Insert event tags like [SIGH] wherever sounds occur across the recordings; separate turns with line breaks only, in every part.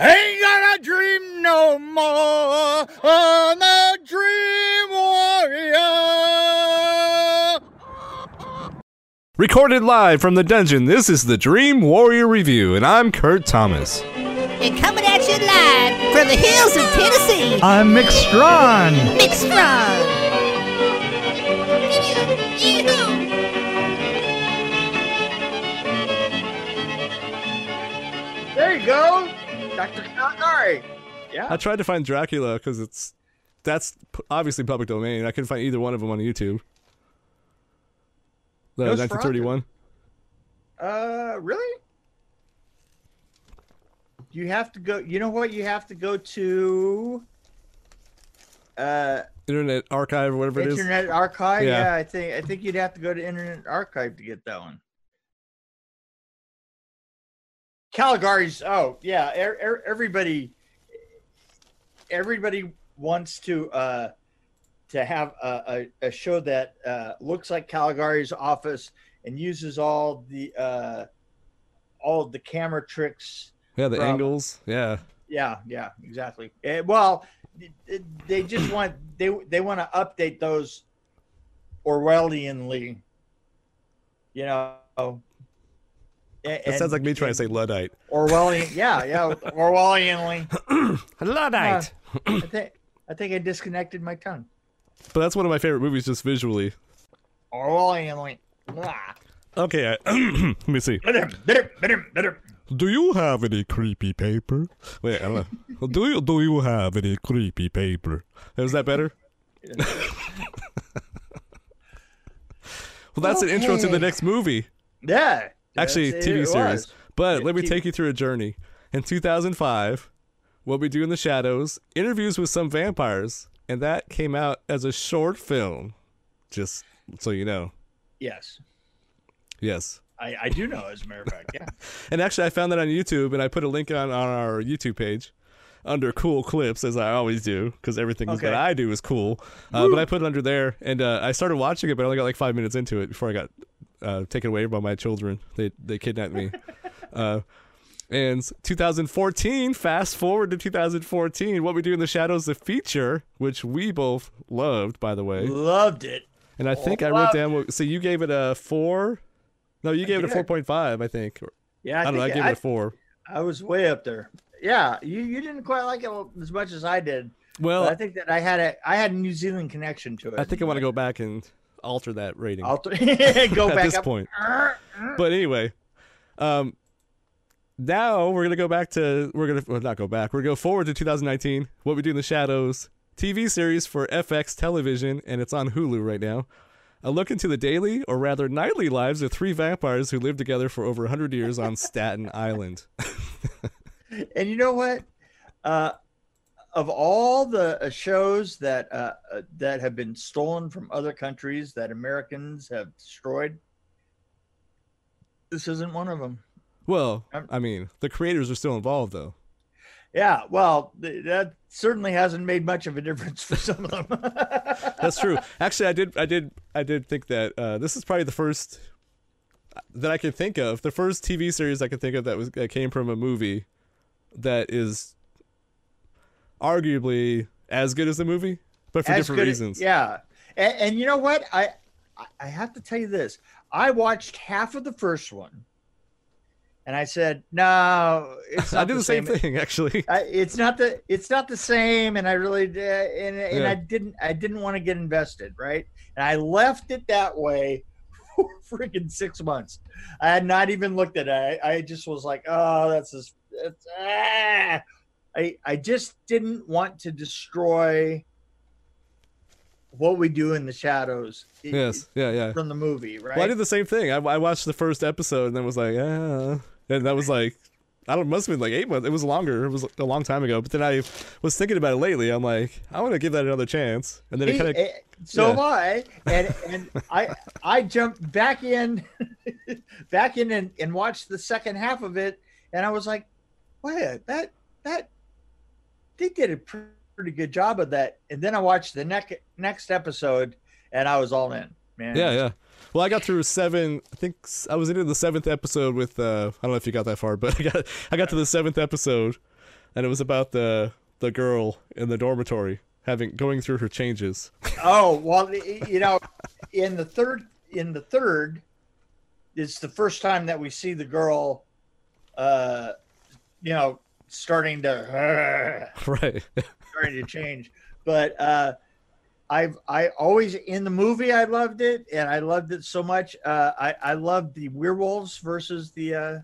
Ain't gonna dream no more on the Dream Warrior.
Recorded live from the dungeon, this is the Dream Warrior Review, and I'm Kurt Thomas.
And coming at you live from the hills of Tennessee,
I'm Mick Strawn.
Mick Strong.
Yeah.
I tried to find Dracula because it's that's p- obviously public domain. I couldn't find either one of them on YouTube. The
Nosferatu.
1931.
Uh, really? You have to go. You know what? You have to go to uh
Internet Archive or whatever it is.
Internet Archive.
Yeah.
Yeah. I think I think you'd have to go to Internet Archive to get that one. Caligari's. Oh yeah. er- er- everybody. Everybody wants to uh to have a, a, a show that uh, looks like Caligari's office and uses all the uh all the camera tricks
Yeah, the
from-
angles. Yeah.
yeah, yeah, exactly. Eh, well, th- th- they just want they they want to update those Orwellianly. You know.
That sounds like me trying to say Luddite.
Orwellian. Yeah, yeah, [LAUGHS] Orwellianly.
Luddite!
I think I think I disconnected my tongue.
But that's one of my favorite movies just visually. Okay, I, [CLEARS THROAT] let me see. Do you have any creepy paper? Wait, I don't know. Do you do you have any creepy paper? Is that better? well, that's an intro to the next movie.
Yeah.
Actually, TV series.
was.
But let me take you through a journey. In 2005, What We Do in the Shadows, interviews with some vampires, and that came out as a short film. Just so you know.
Yes.
Yes.
I, I do know, as a matter of fact. Yeah. [LAUGHS]
And actually, I found that on YouTube, and I put a link on, on our YouTube page under cool clips, as I always do, because everything
Okay.
that I do is cool. Uh, but I put it under there, and uh, I started watching it, but I only got like five minutes into it before I got uh, taken away by my children. They they kidnapped me. [LAUGHS] and 2014, fast forward to 2014, What We Do in the Shadows, the feature, which we both loved, by the way.
Loved it.
And I think I wrote down, what- so you gave it a four? No, you gave it a 4.5, I think.
Yeah.
I, don't know, I gave it a four.
I was way up there. Yeah, you, you didn't quite like it as much as I did.
Well,
I think that I had a I had a New Zealand connection to it.
I think I want to go back and alter that rating
th- [LAUGHS] go [LAUGHS]
at
back
this
up.
point. [LAUGHS] But anyway, um, now we're gonna go back to we're gonna well, not go back. We're gonna go forward to 2019. What we do in the shadows TV series for FX television, and it's on Hulu right now. A look into the daily, or rather nightly, lives of three vampires who lived together for over 100 years on [LAUGHS] Staten Island.
And you know what? Uh, of all the uh, shows that uh, uh, that have been stolen from other countries that Americans have destroyed, this isn't one of them.
Well, I mean, the creators are still involved though.
Yeah, well, that certainly hasn't made much of a difference for some of them. [LAUGHS]
That's true. [LAUGHS] Actually, I did, I did, I did think that uh, this is probably the first that I can think of, the first TV series I can think of that was that came from a movie that is arguably as good as the movie, but for
As
different
good-
reasons.
Yeah, and, and you know what? I- I have to tell you this. I watched half of the first one, and I said, "No, it's [LAUGHS] not
I did the same, thing actually.
I, it's not the it's not the same." And I really did, and and
Yeah.
I didn't I didn't want to get invested, right? And I left it that way [LAUGHS] for freaking six months. I had not even looked at it. I, I just was like, "Oh, that's just it's." Ah. I I just didn't want to destroy what we do in the shadows.
Yes, yeah, yeah.
from the movie, right?
Well, I did the same thing. I, I watched the first episode and then was like, ah, and that was like, I don't, must have been like eight months. It was longer. It was a long time ago. But then I was thinking about it lately. I'm like, I want to give that another chance. And then it
He-
kind of,
eh, so
yeah.
I, and and I I jumped back in, [LAUGHS] back in and, and watched the second half of it, and I was like, "Wait, that that they did a pretty good job of that." And then I watched the next next episode, and I was all in, man.
yeah, yeah. Well, I got through seven. I think I was into the seventh episode with. Uh, I don't know if you got that far, [LAUGHS] but I got I got to the seventh episode and it was about the the girl in the dormitory having going through her changes.
Oh well, you know, in the third, in the third, it's the first time that we see the girl, uh, you know, starting to [LAUGHS]
right.
starting to change. But uh, I've I always in the movie I loved it, and I loved it so much. Uh, I I loved the werewolves versus the uh,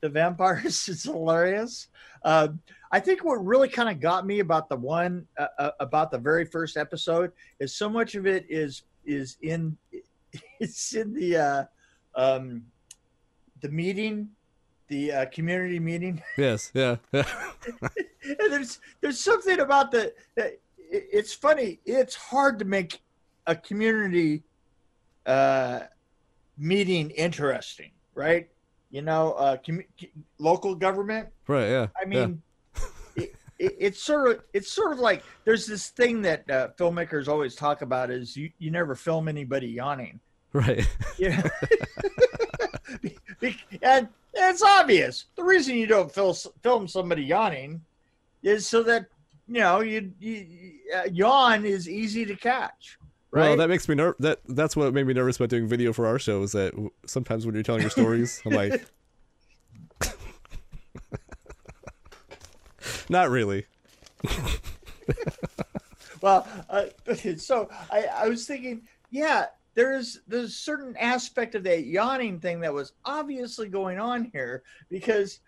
the vampires. [LAUGHS] It's hilarious. Um, I think what really kind of got me about the one uh, uh, about the very first episode is so much of it is is in [LAUGHS] it's in the uh, um, the meeting, the uh, community meeting.
yes. Yeah. [LAUGHS]
And there's there's something about the it- it's funny it's hard to make a community uh meeting interesting right you know uh commu- local government
right. Yeah.
i mean it, it, it's sort of it's sort of like there's this thing that uh, filmmakers always talk about is you, you never film anybody yawning
Right.
yeah. [LAUGHS] And it's obvious. The reason you don't fil- film somebody yawning is so that you know you, you uh, yawn is easy to catch. Right?
Well, that makes me ner- that that's what made me nervous about doing video for our show is that sometimes when you're telling your stories, I'm like, [LAUGHS] not really. [LAUGHS]
well, uh, [LAUGHS] so I, I was thinking, yeah, there's there's a certain aspect of that yawning thing that was obviously going on here because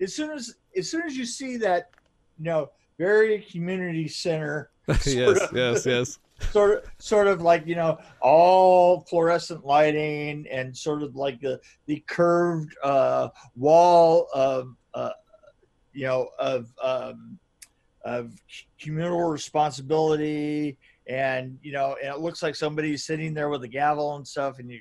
as soon as as soon as you see that, you know, very community center [LAUGHS]
yes,
of-
yes, yes.
sort of sort of like you know all fluorescent lighting and sort of like the the curved uh wall of uh you know of um of communal responsibility and you know and it looks like somebody's sitting there with a gavel and stuff and you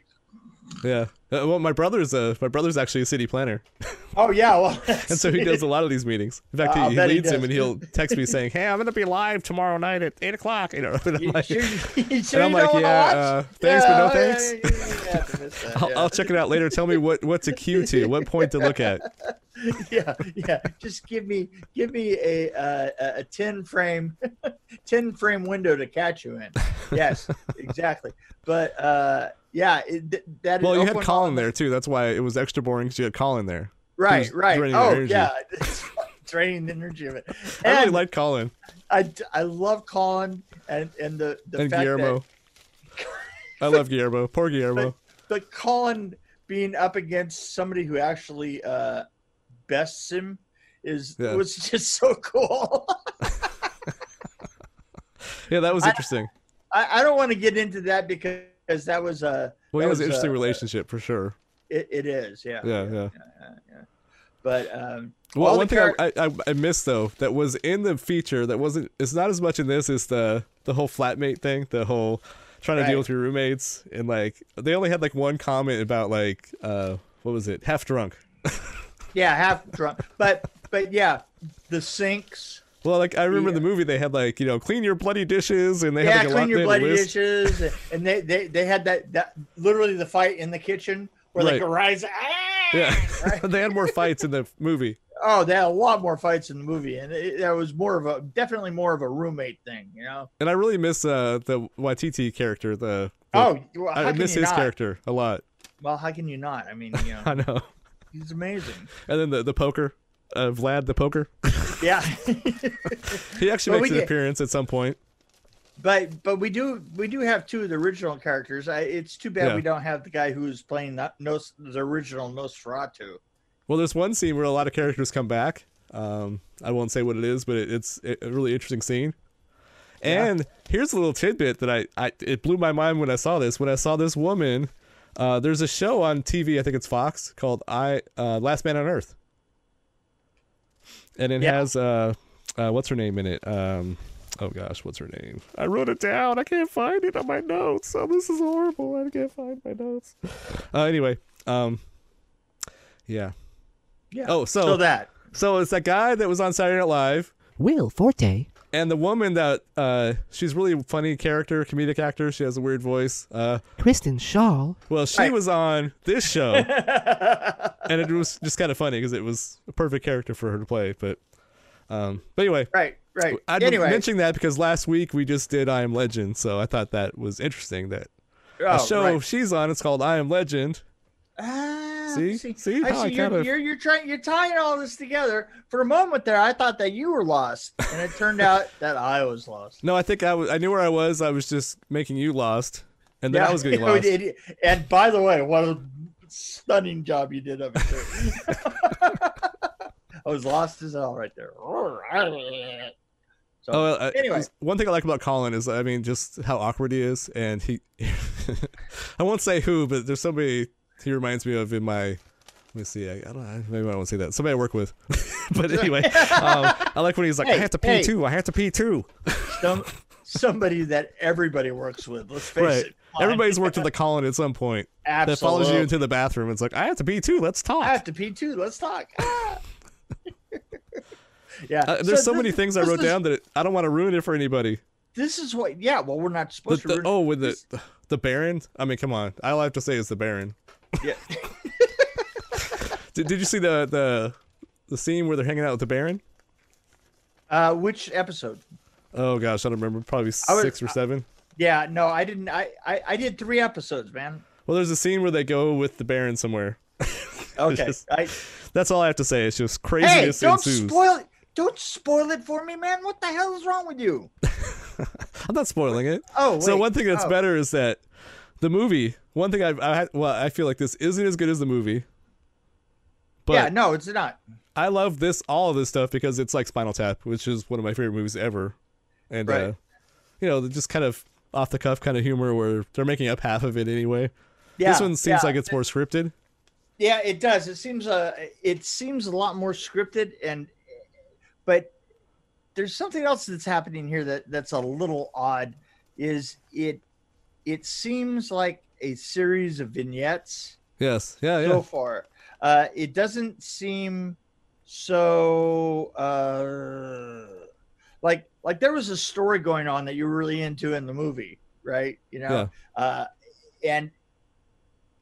Yeah. Uh, well, my brother's uh my brother's actually a city planner, [LAUGHS]
oh yeah well [LAUGHS]
and so he does a lot of these meetings. In fact,
I'll
he, he
bet he
leads them, and he'll text me [LAUGHS] saying, "Hey, I'm gonna be live tomorrow night at eight o'clock." You know, and I'm
you
like,
sure,
and I'm like, yeah, uh, thanks, but no
Yeah,
thanks.
yeah, yeah, yeah, yeah, I missed that,
I'll. I'll check it out later. Tell me what what to cue to, what point to look at.
yeah, yeah. Just give me give me a uh, a- a ten frame ten frame window to catch you in. Yes, exactly. But uh, yeah, it, th- that
Well, you had Colin there too. That's why it was extra boring because you had Colin there.
Right, right. Oh, yeah. [LAUGHS] It's draining the energy of it.
I really
And
like Colin
I, I love Colin and and the the
and Guillermo.
that [LAUGHS]
I love Guillermo. Poor Guillermo.
but Colin being up against somebody who actually uh, bests him is
Yeah.
was [LAUGHS] just so cool.
Yeah, that was interesting.
I, I don't want to get into that because that was a
Well, he
that
has an
was,
interesting
uh,
relationship for sure.
it, it is yeah
Yeah, yeah.
yeah, yeah. But um,
Well, one thing
char-
I, I I missed though that was in the feature that wasn't. It's not as much in this as the the whole flatmate thing. The whole trying to deal with your roommates and like they only had like one comment about like uh what was it half drunk. [LAUGHS]
yeah, half drunk. But but yeah, the sinks.
Well, like I remember
Yeah.
the movie they had like you know clean your bloody dishes and they
yeah,
had like a
clean
lot
your bloody dishes, and they, they they had that that literally the fight in the kitchen where
Right.
could rise. Ah!
Yeah,
Right. [LAUGHS]
they had more fights in the movie.
Oh, they had a lot more fights in the movie, and it, that was more of a definitely more of a roommate thing, you know.
And I really miss uh the Waititi character. The, the-
Oh, well,
I miss his
not?
character a lot.
Well, how can you not? I mean, [LAUGHS] you know,
I
know. he's amazing.
And then the the poker, uh, Vlad the poker.
Yeah. [LAUGHS] [LAUGHS]
He actually
Well,
makes an
get-
appearance at some point.
but but we do we do have two of the original characters. I, it's too bad
Yeah.
we don't have the guy who's playing that Nos, the original Nosferatu.
Well, there's one scene where a lot of characters come back. Um, I won't say what it is, but it, it's a really interesting scene.
Yeah.
And here's a little tidbit that I, I it blew my mind when I saw this. When I saw this woman, uh, there's a show on TV, I think it's Fox, called I uh, Last Man on Earth, and it
Yeah.
has uh, uh, what's her name in it? Um, oh gosh, what's her name? I wrote it down. I can't find it on my notes. Oh, this is horrible. I can't find my notes. Uh, anyway, um, yeah.
Yeah.
Oh, so-
so that
So it's that guy that was on Saturday Night Live,
Will Forte.
And the woman that uh, she's really funny character, comedic actor. She has a weird voice. Uh,
Kristen Schaal.
well, she
Right.
was on this show, [LAUGHS] and it was just kind of funny because it was a perfect character for her to play. But um, but anyway,
Right, right.
I
anyway,
mentioning that because last week we just did I Am Legend, so I thought that was interesting that a
oh,
show
right.
she's on it's called I Am Legend.
Ah,
See? See how I
see. You're,
of-
you're you're trying. You're tying all this together. For a moment there, I thought that you were lost, and it turned out [LAUGHS] that I was lost.
No, I think I was I knew where I was. I was just making you lost, and then I was getting [LAUGHS]
it
lost.
And by the way, what a stunning job you did of it. [LAUGHS] I was lost as hell right there. So,
Oh, uh,
anyway.
one thing I like about Colin is, I mean, just how awkward he is, and he. I won't say who, but there's somebody he reminds me of in my. Let me see. I, I don't. know, Maybe I won't say that. Somebody I work with. [LAUGHS] but anyway, [LAUGHS] um, I like when he's like, "I have to pee
hey.
too. I have to pee too."
some, somebody that everybody works with. Let's face
Right.
it. Fine.
Everybody's worked with the [LAUGHS] Colin at some point. That follows you into the bathroom. It's like, I have to pee too. Let's talk.
I have to pee too. Let's talk. Ah. yeah.
Uh, there's so,
this-
many things I wrote
is-
down that it, I don't want to ruin it for anybody.
This is what. Yeah. Well, we're not
The,
supposed to.
the- oh, with the the Baron. I mean, come on. All I have to say is the Baron.
Yeah. [LAUGHS]
Did, did you see the the the scene where they're hanging out with the Baron?
Uh, which episode?
Oh gosh, I don't remember. Probably
I was-
six or seven.
Yeah. No, I didn't. I, I I did three episodes, man.
Well, there's a scene where they go with the Baron somewhere. [LAUGHS]
Okay.
just-
I,
That's all I have to say. It's just
hey,
craziness
don't
ensues.
spoil it. Don't spoil it for me, man. What the hell is wrong with you? [LAUGHS]
I'm not spoiling it.
Oh,
so one thing that's
Oh.
better is that the movie. One thing I've, I had- well, I feel like this isn't as good as the movie. But
yeah. No, it's not.
I love this all of this stuff because it's like Spinal Tap, which is one of my favorite movies ever, and uh, you know, just kind of off the cuff kind of humor where they're making up half of it anyway.
Yeah.
this one seems
yeah.
like it's more scripted.
Yeah, it does. It seems uh it seems a lot more scripted and but there's something else that's happening here that that's a little odd is it it seems like a series of vignettes
Yes, yeah, yeah.
so far. Uh it doesn't seem so uh like like there was a story going on that you were really into in the movie, right? You know, uh and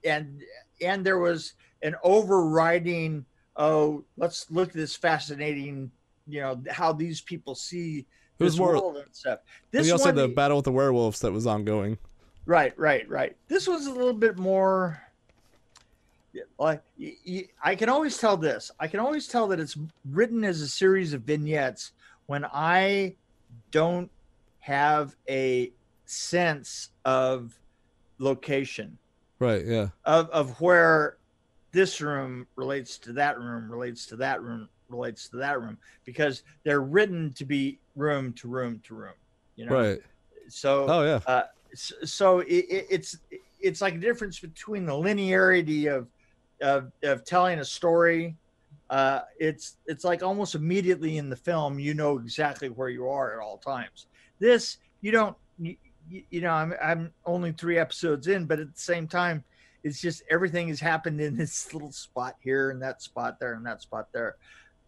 and and there was an overriding oh let's look at this fascinating you know how these people see
It was
this
more-
world and stuff this
you also
one
had the battle with the werewolves that was ongoing.
Right right right this one's a little bit more like I can always tell this i can always tell that it's written as a series of vignettes when i don't have a sense of location
Right, yeah.
of of where this room relates to that room relates to that room relates to that room because they're written to be room to room to room you know
Right.
so
Oh yeah.
s- so it, it, it's it's like a difference between the linearity of of, of telling a story uh it's it's like almost immediately in the film you know exactly where you are at all times. This you don't you, you you know I'm, I'm only three episodes in but at the same time it's just everything has happened in this [LAUGHS] little spot here and that spot there and that spot there.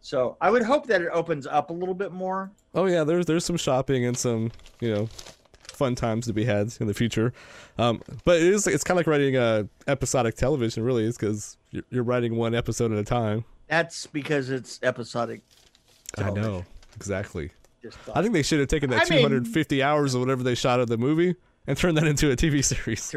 So i would hope that it opens up a little bit more.
Oh yeah, there's there's some shopping and some you know fun times to be had in the future. Um, but it is it's kind of like writing uh, episodic television, really, is because you're, you're writing one episode at a time.
that's because it's episodic
I know exactly. I think they should have taken that
I mean-
250 hours or whatever they shot of the movie and turned that into a TV series.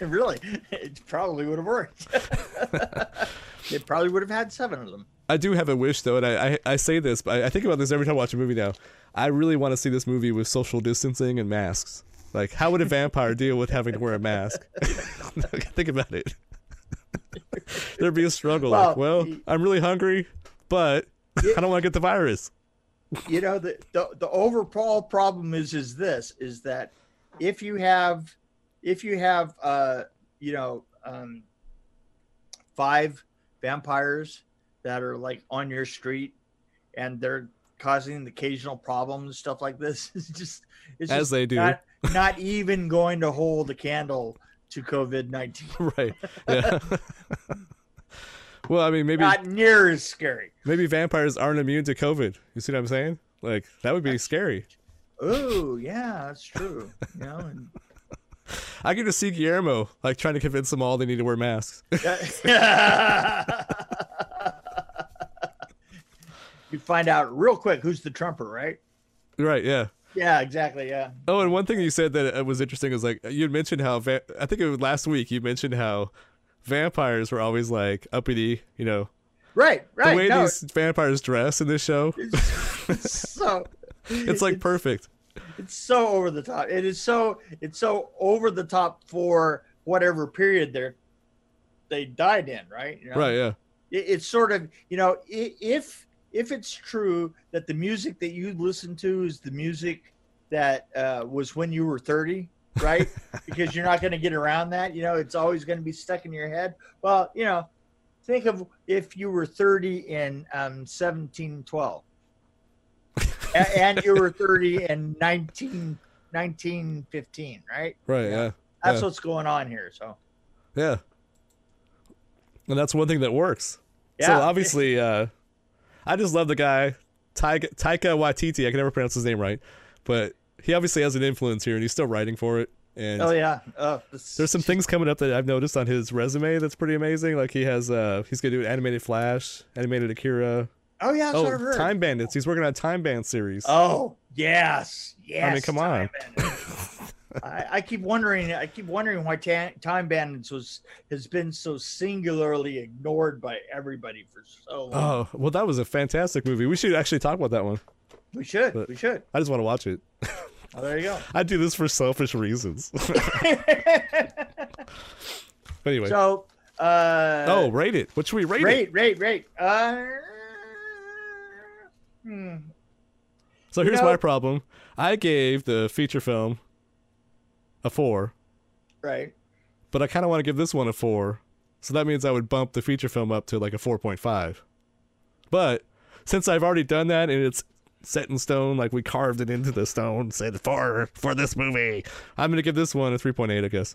[LAUGHS]
Really, it probably would have worked. [LAUGHS] it probably would have had seven of them.
I do have a wish though, and I I, I say this, but I, I think about this every time I watch a movie now. I really want to see this movie with social distancing and masks. Like, how would a vampire deal with having to wear a mask? [LAUGHS] think about it. [LAUGHS] There'd be a struggle. like,
Well,
well,
y-
I'm really hungry, but
Yeah.
I don't want to get the virus.
You know, the, the the overall problem is is this is that if you have if you have uh you know um five vampires that are like on your street and they're causing occasional problems stuff like this [LAUGHS] it's just it's
As
just
they do.
not, not even going to hold a candle to covid-19 [LAUGHS]
right. Yeah. [LAUGHS] well, I mean, maybe
not near as scary.
maybe vampires aren't immune to COVID. You see what I'm saying? Like, that would be scary.
Oh, yeah, that's true. You know, and
I can just see Guillermo like trying to convince them all they need to wear masks.
Find out real quick who's the trumper, right?
Right, yeah.
Yeah, exactly. Yeah.
Oh, and one thing you said that uh, was interesting is like you mentioned how va- I think it was last week you mentioned how vampires were always like uppity, you know,
Right. Right.
the way
no,
these vampires dress in this show. [LAUGHS]
it's so
It's like perfect.
it's so over the top. It is so it's so over the top for whatever period they're they died in, right? You know?
Right, yeah.
It, it's sort of you know if if it's true that the music that you listen to is the music that uh, was when you were 30 right [LAUGHS] because you're not going to get around that you know it's always going to be stuck in your head well you know think of if you were 30 in um, 1712 A- [LAUGHS] and you were 30 in 19 1915 right
Right,
Yeah.
yeah.
that's
Yeah.
what's going on here so
Yeah. And that's one thing that works.
yeah
So obviously, uh, I just love the guy, Taika, Taika Waititi. I can never pronounce his name right, but he obviously has an influence here, and he's still writing for it. And
oh yeah oh,
there's some things coming up that I've noticed on his resume that's pretty amazing. Like he has, uh, he's gonna do an animated Flash, animated Akira.
oh yeah
oh,
I've heard.
Time Bandits. He's working on a Time Band series.
Oh yes, yes.
I
mean,
come
on. [LAUGHS] I, I keep wondering. I keep wondering why ta- Time Bandits was has been so singularly ignored by everybody for so long.
Oh, well, that was a fantastic movie. We should actually talk about that one.
we should.
but-
we should.
I just want to watch it.
Oh, there you go. [LAUGHS]
I do this for selfish reasons. [LAUGHS] anyway.
so, uh,
oh, rate it. What should we rate, it?
rate, rate, rate. Uh, hmm.
So
You
here's
know-
my problem. I gave the feature film a four,
Right.
but I kind of want to give this one a four. So that means I would bump the feature film up to like a 4.5. But since I've already done that and it's set in stone, like we carved it into the stone, said for for this movie, I'm gonna give this one a 3.8, I guess.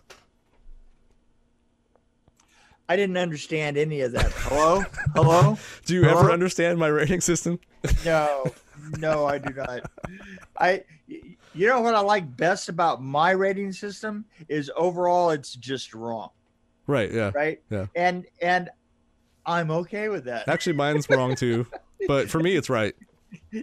I didn't understand any of that. [LAUGHS] Hello, hello. [LAUGHS]
Do you ever understand my rating system?
No, no, I do not. I, you know what I like best about my rating system is overall it's just wrong,
Right, yeah.
right?
Yeah.
And and I'm okay with that.
Actually, mine's wrong too, [LAUGHS] but for me, it's right.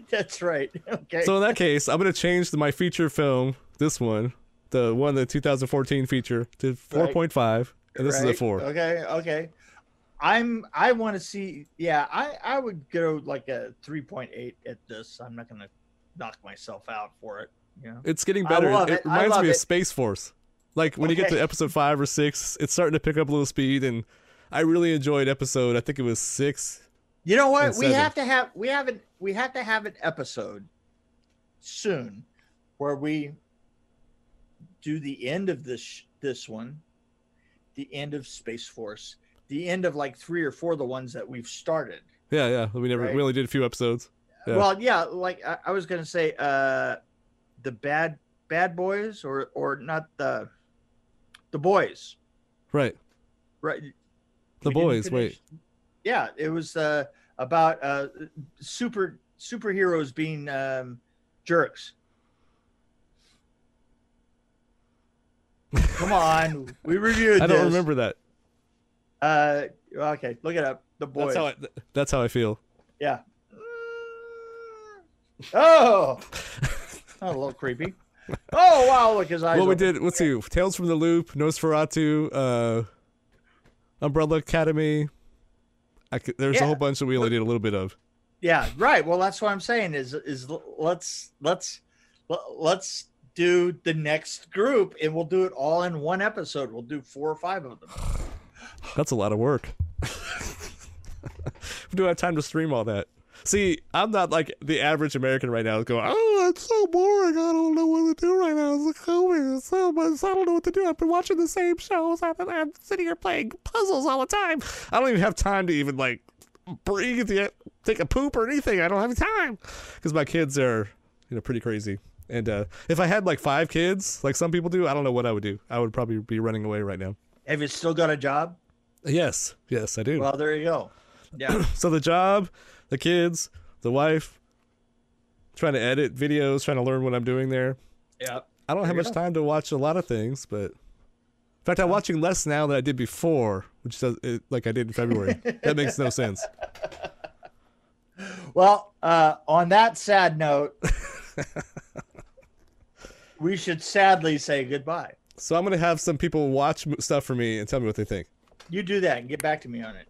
That's right. [LAUGHS] Okay.
So in that case, I'm gonna change my feature film, this one, the one, the 2014 feature, to 4.5, and this is a four.
Okay. Okay. I'm. I want to see. Yeah. I. I would go like a 3.8 at this. I'm not gonna knock myself out for it. You know.
It's getting
I
better.
love
it
it. I
reminds
love
me of. Space Force. Like when you get to episode five or six, it's starting to pick up a little speed, and I really enjoyed episode. I think it was six.
You know what? We have to have we haven't we have to have an episode soon where we do the end of this this one, the end of Space Force, the end of like three or four of the ones that we've started.
Yeah, yeah. We never
Right.
we only did a few episodes. Yeah.
Well, yeah, like I, I was gonna say, uh, the bad bad boys or or not the the boys,
Right.
right?
The
We
boys. Wait.
Yeah, it was uh, about uh, super superheroes being um, jerks. [LAUGHS] Come on, we reviewed.
I don't
this.
remember that.
Uh, okay, look it up. The boys.
That's how I, that's how I feel.
Yeah. Oh, [LAUGHS] [LAUGHS] a little creepy. Oh wow! Look his eyes.
Well, we
open.
did. Let's see. Tales from the Loop, Nosferatu, uh, Umbrella Academy. I could, there's a whole bunch that we only did a little bit of.
Yeah, right. Well, that's what I'm saying. Is is let's let's let's do the next group, and we'll do it all in one episode. We'll do four or five of them.
That's a lot of work. [LAUGHS] we don't have time to stream all that. See, I'm not like the average American right now going, oh, it's so boring. I don't know what to do right now. It's COVID. It's so much. I don't know what to do. I've been watching the same shows. I'm, I'm sitting here playing puzzles all the time. I don't even have time to even like breathe yet, take a poop or anything. I don't have time because my kids are, you know, pretty crazy. And uh, if I had like five kids, like some people do, I don't know what I would do. I would probably be running away right now.
Have you still got a job?
Yes, yes, I do.
Well, there you go. Yeah. [CLEARS THROAT]
So the job, the kids, the wife, trying to edit videos, trying to learn what I'm doing there.
yeah.
I don't have much
go.
time to watch a lot of things, but in fact, I'm watching less now than I did before, which does it, like I did in February. that makes no sense. [LAUGHS]
Well, uh, on that sad note, [LAUGHS] we should sadly say goodbye.
So I'm gonna have some people watch stuff for me and tell me what they think.
You do that and get back to me on it.